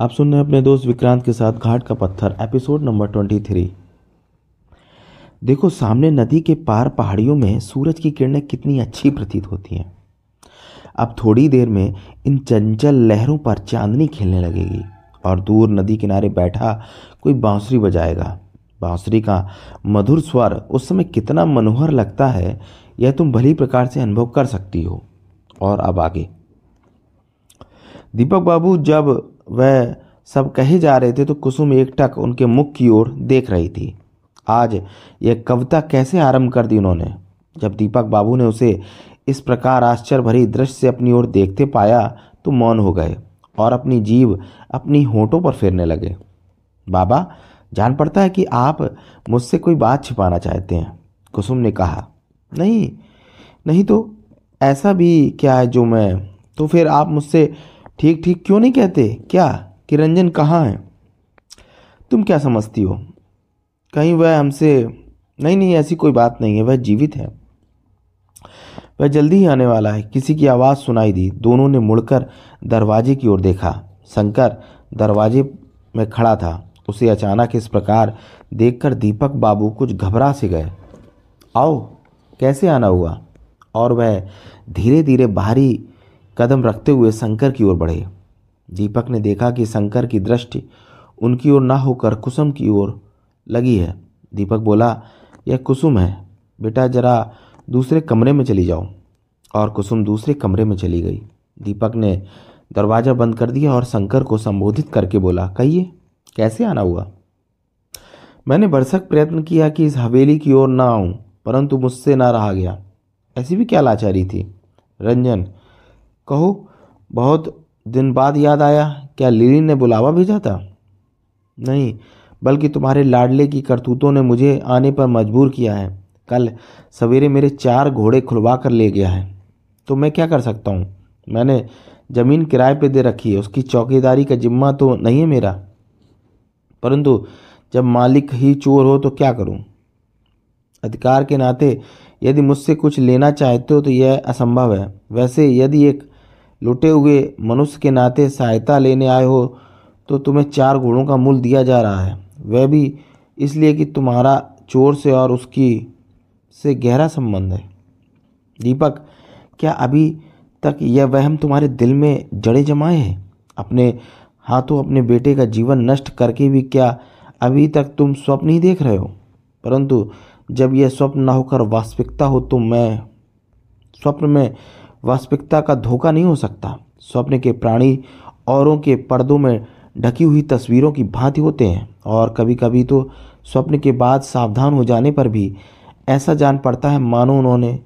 आप सुन रहे हैं अपने दोस्त विक्रांत के साथ घाट का पत्थर एपिसोड नंबर ट्वेंटी थ्री देखो, सामने नदी के पार पहाड़ियों में सूरज की किरणें कितनी अच्छी प्रतीत होती हैं। अब थोड़ी देर में इन चंचल लहरों पर चांदनी खेलने लगेगी और दूर नदी किनारे बैठा कोई बांसुरी बजाएगा। बांसुरी का मधुर स्वर उस समय कितना मनोहर लगता है, यह तुम भली प्रकार से अनुभव कर सकती हो। और अब आगे। दीपक बाबू, जब वह सब कहे जा रहे थे तो कुसुम एकटक उनके मुख की ओर देख रही थी। आज यह कविता कैसे आरंभ कर दी उन्होंने? जब दीपक बाबू ने उसे इस प्रकार आश्चर्य भरी दृश्य से अपनी ओर देखते पाया तो मौन हो गए और अपनी जीव अपनी होठों पर फेरने लगे। बाबा, जान पड़ता है कि आप मुझसे कोई बात छिपाना चाहते हैं। कुसुम ने कहा, नहीं नहीं तो ऐसा भी क्या है जो मैं तो फिर आप मुझसे ठीक ठीक क्यों नहीं कहते? क्या? कि रंजन कहाँ है? तुम क्या समझती हो? कहीं वह हमसे, नहीं नहीं, ऐसी कोई बात नहीं है, वह जीवित है। वह जल्दी ही आने वाला है। किसी की आवाज़ सुनाई दी। दोनों ने मुड़कर दरवाजे की ओर देखा। शंकर दरवाजे में खड़ा था। उसे अचानक इस प्रकार देखकर दीपक बाबू कुछ घबरा से गए। आओ, कैसे आना हुआ? और वह धीरे धीरे भारी कदम रखते हुए शंकर की ओर बढ़े। दीपक ने देखा कि शंकर की दृष्टि उनकी ओर ना होकर कुसुम की ओर लगी है। दीपक बोला, यह कुसुम है। बेटा, जरा दूसरे कमरे में चली जाओ। और कुसुम दूसरे कमरे में चली गई। दीपक ने दरवाज़ा बंद कर दिया और शंकर को संबोधित करके बोला, कहिए, कैसे आना हुआ? मैंने भरसक प्रयत्न किया कि इस हवेली की ओर ना आऊँ, परंतु मुझसे ना रहा गया। ऐसी भी क्या लाचारी थी? रंजन कहो, बहुत दिन बाद याद आया, क्या लिली ने बुलावा भेजा था? नहीं, बल्कि तुम्हारे लाडले की करतूतों ने मुझे आने पर मजबूर किया है। कल सवेरे मेरे चार घोड़े खुलवा कर ले गया है। तो मैं क्या कर सकता हूँ? मैंने ज़मीन किराए पे दे रखी है, उसकी चौकीदारी का जिम्मा तो नहीं है मेरा। परंतु जब मालिक ही चोर हो तो क्या करूँ? अधिकार के नाते यदि मुझसे कुछ लेना चाहते हो तो यह असंभव है। वैसे यदि एक लुटे हुए मनुष्य के नाते सहायता लेने आए हो तो तुम्हें चार घोड़ों का मूल दिया जा रहा है। वह भी इसलिए कि तुम्हारा चोर से और उसकी से गहरा संबंध है। दीपक, क्या अभी तक यह वहम तुम्हारे दिल में जड़े जमाए हैं? अपने हाथों अपने बेटे का जीवन नष्ट करके भी क्या अभी तक तुम स्वप्न ही देख रहे हो? परंतु जब यह स्वप्न न होकर वास्तविकता हो तो मैं स्वप्न में वास्तविकता का धोखा नहीं हो सकता। स्वप्न के प्राणी औरों के पर्दों में ढकी हुई तस्वीरों की भांति होते हैं और कभी कभी तो स्वप्न के बाद सावधान हो जाने पर भी ऐसा जान पड़ता है, मानो उन्होंने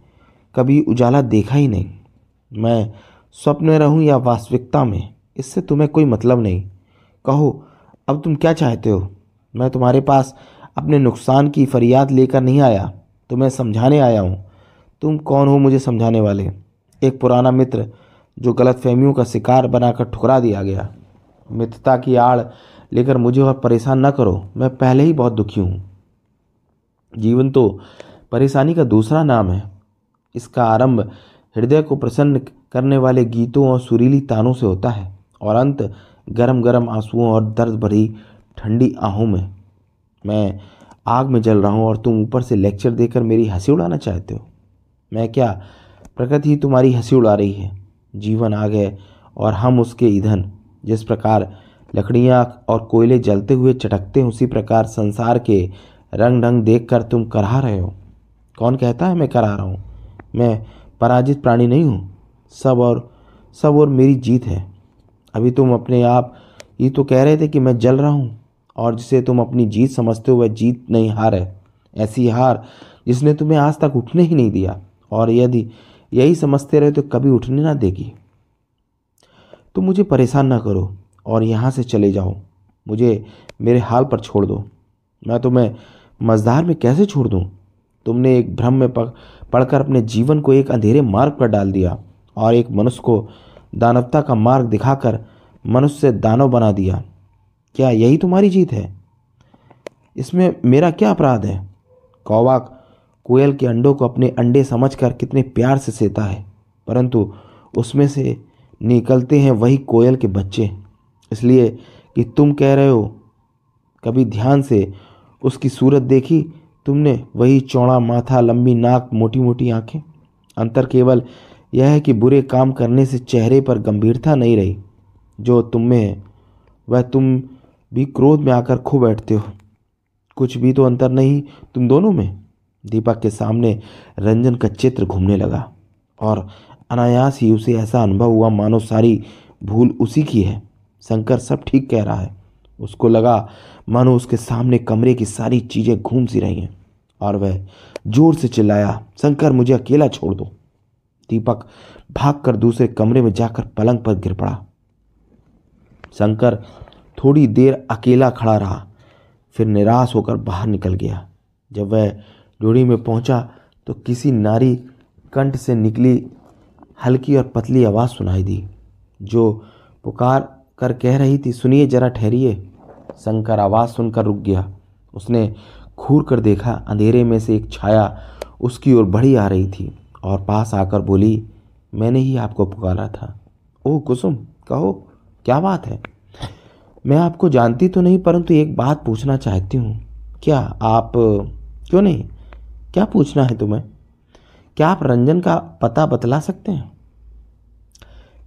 कभी उजाला देखा ही नहीं। मैं स्वप्न में रहूँ या वास्तविकता में, इससे तुम्हें कोई मतलब नहीं। कहो, अब तुम क्या चाहते हो? मैं तुम्हारे पास अपने नुकसान की फरियाद लेकर नहीं आया, तुम्हें समझाने आया हूँ। तुम कौन हो मुझे समझाने वाले? एक पुराना मित्र जो गलत फहमियों का शिकार बनाकर ठुकरा दिया गया। मित्रता की आड़ लेकर मुझे और परेशान न करो, मैं पहले ही बहुत दुखी हूँ। जीवन तो परेशानी का दूसरा नाम है। इसका आरंभ हृदय को प्रसन्न करने वाले गीतों और सुरीली तानों से होता है और अंत गरम गरम आंसुओं और दर्द भरी ठंडी आहों में। मैं आग में जल रहा हूँ और तुम ऊपर से लेक्चर देकर मेरी हँसी उड़ाना चाहते हो। मैं क्या प्रकृति तुम्हारी हँसी उड़ा रही है। जीवन आग है और हम उसके ईंधन। जिस प्रकार लकड़ियाँ और कोयले जलते हुए चटकते हैं, उसी प्रकार संसार के रंग ढंग देख कर तुम कराह रहे हो। कौन कहता है मैं करा रहा हूँ? मैं पराजित प्राणी नहीं हूँ। सब और सब और मेरी जीत है। अभी तुम अपने आप, ये तो कह रहे थे कि मैं जल रहा हूँ, और जिसे तुम अपनी जीत समझते हो, वह जीत नहीं हार। है ऐसी हार जिसने तुम्हें आज तक उठने ही नहीं दिया। और यदि यही समझते रहे तो कभी उठने ना देगी। तो मुझे परेशान ना करो और यहाँ से चले जाओ। मुझे मेरे हाल पर छोड़ दो। मैं तुम्हें मजदार में कैसे छोड़ दूँ? तुमने एक भ्रम में पढ़कर अपने जीवन को एक अंधेरे मार्ग पर डाल दिया और एक मनुष्य को दानवता का मार्ग दिखाकर मनुष्य से दानव बना दिया। क्या यही तुम्हारी जीत है? इसमें मेरा क्या अपराध है? कौवा कोयल के अंडों को अपने अंडे समझकर कितने प्यार से सेता है। परंतु उसमें से निकलते हैं वही कोयल के बच्चे। इसलिए कि तुम कह रहे हो, कभी ध्यान से उसकी सूरत देखी, तुमने वही चौड़ा माथा, लंबी नाक मोटी मोटी आँखें। अंतर केवल यह है कि बुरे काम करने से चेहरे पर गंभीरता नहीं रही। जो तुम में है, वह तुम भी क्रोध में आकर खो बैठते हो। कुछ भी तो अंतर नहीं तुम दोनों में। दीपक के सामने रंजन का चित्र घूमने लगा। और अनायास ही उसे ऐसा अनुभव हुआ, मानो सारी भूल उसी की है। शंकर सब ठीक कह रहा है। उसको लगा मानो उसके सामने कमरे की सारी चीज़ें घूम सी रही हैं। और वह ज़ोर से चिल्लाया, शंकर, मुझे अकेला छोड़ दो। दीपक भागकर दूसरे कमरे में जाकर पलंग पर गिर पड़ा। शंकर थोड़ी देर अकेला खड़ा रहा, फिर निराश होकर बाहर निकल गया। जब वह डोरी में पहुँचा तो किसी नारी कंठ से निकली हल्की और पतली आवाज़ सुनाई दी, जो पुकार कर कह रही थी, सुनिए जरा ठहरिए। शंकर आवाज़ सुनकर रुक गया। उसने घूर कर देखा, अंधेरे में से एक छाया उसकी ओर बढ़ी आ रही थी और पास आकर बोली, मैंने ही आपको पुकारा था। ओह, कुसुम, कहो, क्या बात है? मैं आपको जानती तो नहीं, परंतु एक बात पूछना चाहती हूँ। क्या आप, क्यों नहीं? क्या पूछना है तुम्हें? क्या आप रंजन का पता बतला सकते हैं?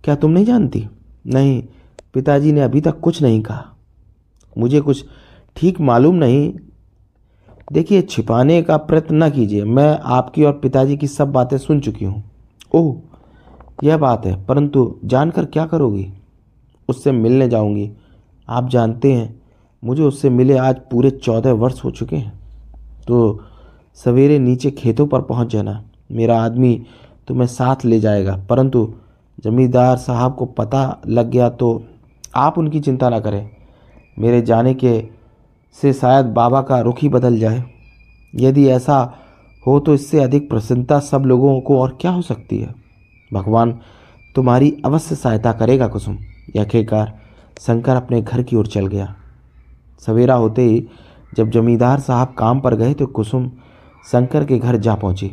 क्या तुम नहीं जानती? नहीं, पिताजी ने अभी तक कुछ नहीं कहा। मुझे कुछ ठीक मालूम नहीं। देखिए, छिपाने का प्रयत्न न कीजिए। मैं आपकी और पिताजी की सब बातें सुन चुकी हूँ। ओह, यह बात है, परंतु जानकर क्या करोगी? उससे मिलने जाऊँगी। आप जानते हैं, मुझे उससे मिले आज पूरे चौदह वर्ष हो चुके हैं। तो सवेरे नीचे खेतों पर पहुँच जाना। मेरा आदमी तुम्हें साथ ले जाएगा, परंतु जमींदार साहब को पता लग गया तो आप उनकी चिंता ना करें। मेरे जाने के से शायद बाबा का रुख ही बदल जाए। यदि ऐसा हो तो इससे अधिक प्रसन्नता सब लोगों को और क्या हो सकती है? भगवान तुम्हारी अवश्य सहायता करेगा कुसुम। यह शंकर अपने घर की ओर चल गया। सवेरा होते ही जब जमींदार साहब काम पर गए तो कुसुम शंकर के घर जा पहुँची।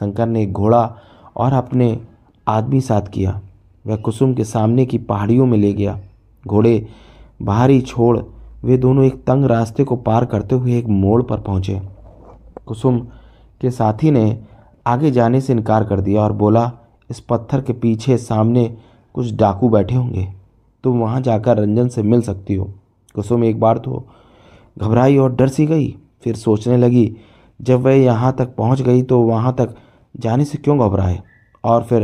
शंकर ने एक घोड़ा और अपने आदमी साथ किया। वह कुसुम के सामने की पहाड़ियों में ले गया। घोड़े बाहरी छोड़ वे दोनों एक तंग रास्ते को पार करते हुए एक मोड़ पर पहुँचे। कुसुम के साथी ने आगे जाने से इनकार कर दिया और बोला, इस पत्थर के पीछे सामने कुछ डाकू बैठे होंगे। तुम वहाँ जाकर रंजन से मिल सकती हो। कुसुम एक बार तो घबराई और डर सी गई, फिर सोचने लगी जब वह यहाँ तक पहुँच गई तो वहाँ तक जाने से क्यों घबराए? और फिर,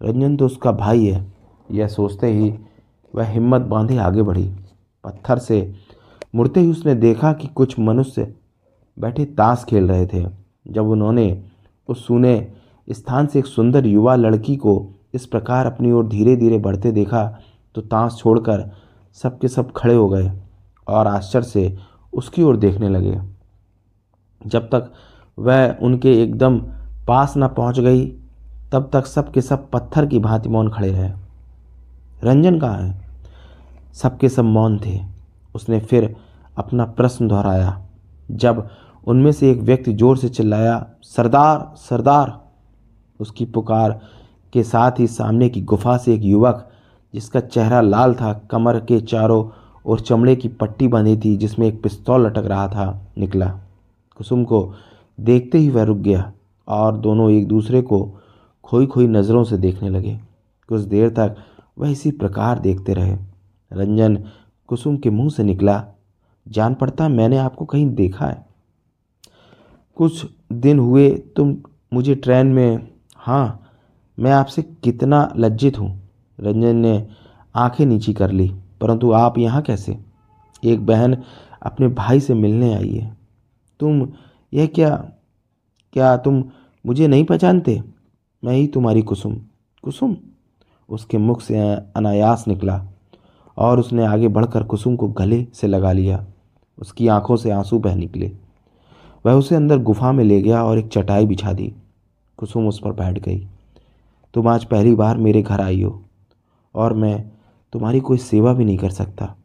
रंजन तो उसका भाई है। यह सोचते ही वह हिम्मत बांधे आगे बढ़ी। पत्थर से मुड़ते ही उसने देखा कि कुछ मनुष्य बैठे ताश खेल रहे थे। जब उन्होंने उस सुने स्थान से एक सुंदर युवा लड़की को इस प्रकार अपनी ओर धीरे धीरे बढ़ते देखा तो ताश छोड़कर सबके सब खड़े हो गए और आश्चर्य से उसकी ओर देखने लगे। जब तक वह उनके एकदम पास न पहुँच गई, तब तक सब के सब पत्थर की भांति मौन खड़े रहे। रंजन कहाँ है? सबके सब मौन थे। उसने फिर अपना प्रश्न दोहराया। जब उनमें से एक व्यक्ति ज़ोर से चिल्लाया, सरदार सरदार, उसकी पुकार के साथ ही सामने की गुफा से एक युवक, जिसका चेहरा लाल था, कमर के चारों और चमड़े की पट्टी बंधी थी, जिसमें एक पिस्तौल लटक रहा था, निकला। कुसुम को देखते ही वह रुक गया और दोनों एक दूसरे को खोई खोई नज़रों से देखने लगे। कुछ देर तक वह इसी प्रकार देखते रहे। रंजन कुसुम के मुँह से निकला, जान पड़ता मैंने आपको कहीं देखा है। कुछ दिन हुए, तुम मुझे ट्रेन में हाँ मैं आपसे कितना लज्जित हूँ रंजन ने आँखें नीची कर ली, परंतु आप यहाँ कैसे? एक बहन अपने भाई से मिलने आई है। तुम यह क्या? क्या तुम मुझे नहीं पहचानते? मैं ही तुम्हारी कुसुम। कुसुम? उसके मुख से अनायास निकला और उसने आगे बढ़कर कुसुम को गले से लगा लिया। उसकी आँखों से आँसू बह निकले। वह उसे अंदर गुफा में ले गया और एक चटाई बिछा दी। कुसुम उस पर बैठ गई। तुम आज पहली बार मेरे घर आई हो और मैं तुम्हारी कोई सेवा भी नहीं कर सकता।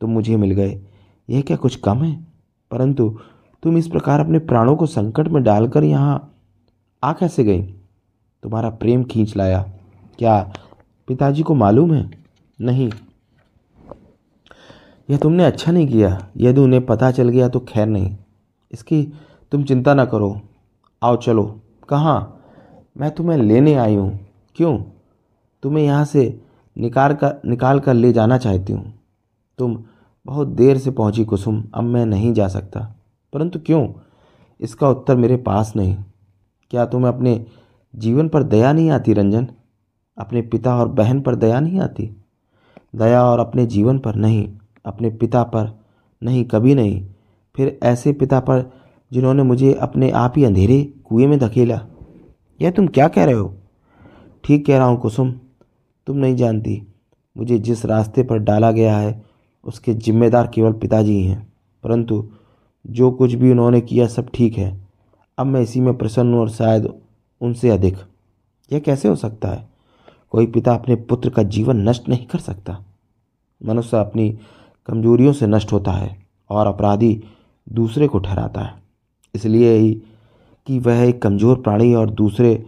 तुम मुझे मिल गए। यह क्या कुछ कम है? परंतु तुम इस प्रकार अपने प्राणों को संकट में डालकर यहाँ आ कैसे गई? तुम्हारा प्रेम खींच लाया। क्या पिताजी को मालूम है? नहीं। यह तुमने अच्छा नहीं किया। यदि उन्हें पता चल गया तो खैर नहीं। इसकी तुम चिंता ना करो। आओ चलो। कहाँ? मैं तुम्हें लेने आई हूँ। क्यों? तुम्हें यहाँ से निकाल कर निकाल कर ले जाना चाहती हूँ। तुम बहुत देर से पहुँची कुसुम। अब मैं नहीं जा सकता। परंतु क्यों? इसका उत्तर मेरे पास नहीं। क्या तुम्हें अपने जीवन पर दया नहीं आती, रंजन? अपने पिता और बहन पर दया नहीं आती? दया और अपने जीवन पर नहीं, अपने पिता पर नहीं, कभी नहीं। फिर ऐसे पिता पर जिन्होंने मुझे अपने आप ही अंधेरे कुएँ में धकेला, यह तुम क्या कह रहे हो? ठीक कह रहा हूँ, कुसुम, तुम नहीं जानती, मुझे जिस रास्ते पर डाला गया है, उसके जिम्मेदार केवल पिताजी ही परंतु जो कुछ भी उन्होंने किया सब ठीक है। अब मैं इसी में प्रसन्न हूँ और शायद उनसे अधिक। यह कैसे हो सकता है? कोई पिता अपने पुत्र का जीवन नष्ट नहीं कर सकता। मनुष्य अपनी कमजोरियों से नष्ट होता है और अपराधी दूसरे को ठहराता है। इसलिए ही कि वह एक कमज़ोर प्राणी और दूसरे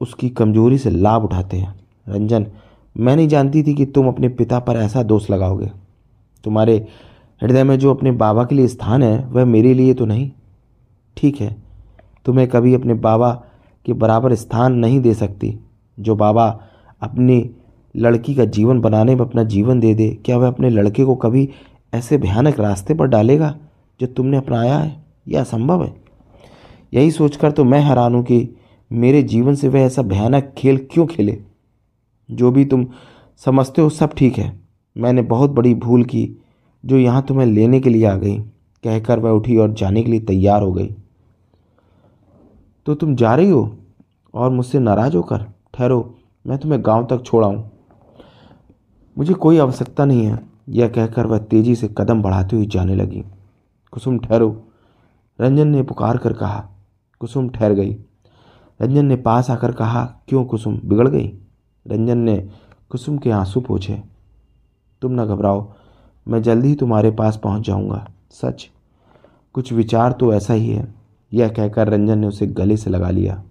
उसकी कमज़ोरी से लाभ उठाते हैं। रंजन, मैं नहीं जानती थी कि तुम अपने पिता पर ऐसा दोष लगाओगे। तुम्हारे हृदय में जो अपने बाबा के लिए स्थान है, वह मेरे लिए तो नहीं। ठीक है, तुम्हें कभी अपने बाबा के बराबर स्थान नहीं दे सकती। जो बाबा अपनी लड़की का जीवन बनाने में अपना जीवन दे दे, क्या वह अपने लड़के को कभी ऐसे भयानक रास्ते पर डालेगा, जो तुमने अपनाया है, यह असंभव है? यही सोचकर तो मैं हैरान हूँ कि मेरे जीवन से वह ऐसा भयानक खेल क्यों खेले? जो भी तुम समझते हो सब ठीक है। मैंने बहुत बड़ी भूल की जो यहाँ तुम्हें लेने के लिए आ गई, कहकर वह उठी और जाने के लिए तैयार हो गई। तो तुम जा रही हो और मुझसे नाराज़ होकर, ठहरो, मैं तुम्हें गाँव तक छोड़ाऊँ मुझे कोई आवश्यकता नहीं है, यह कहकर वह तेज़ी से कदम बढ़ाती हुई जाने लगी। कुसुम, ठहरो। रंजन ने पुकार कर कहा, कुसुम, ठहर गई। रंजन ने पास आकर कहा, क्यों कुसुम, बिगड़ गई? रंजन ने कुसुम के आँसू पोछे। तुम न घबराओ मैं जल्दी ही तुम्हारे पास पहुँच जाऊँगा। सच? कुछ विचार तो ऐसा ही है। यह कहकर रंजन ने उसे गले से लगा लिया।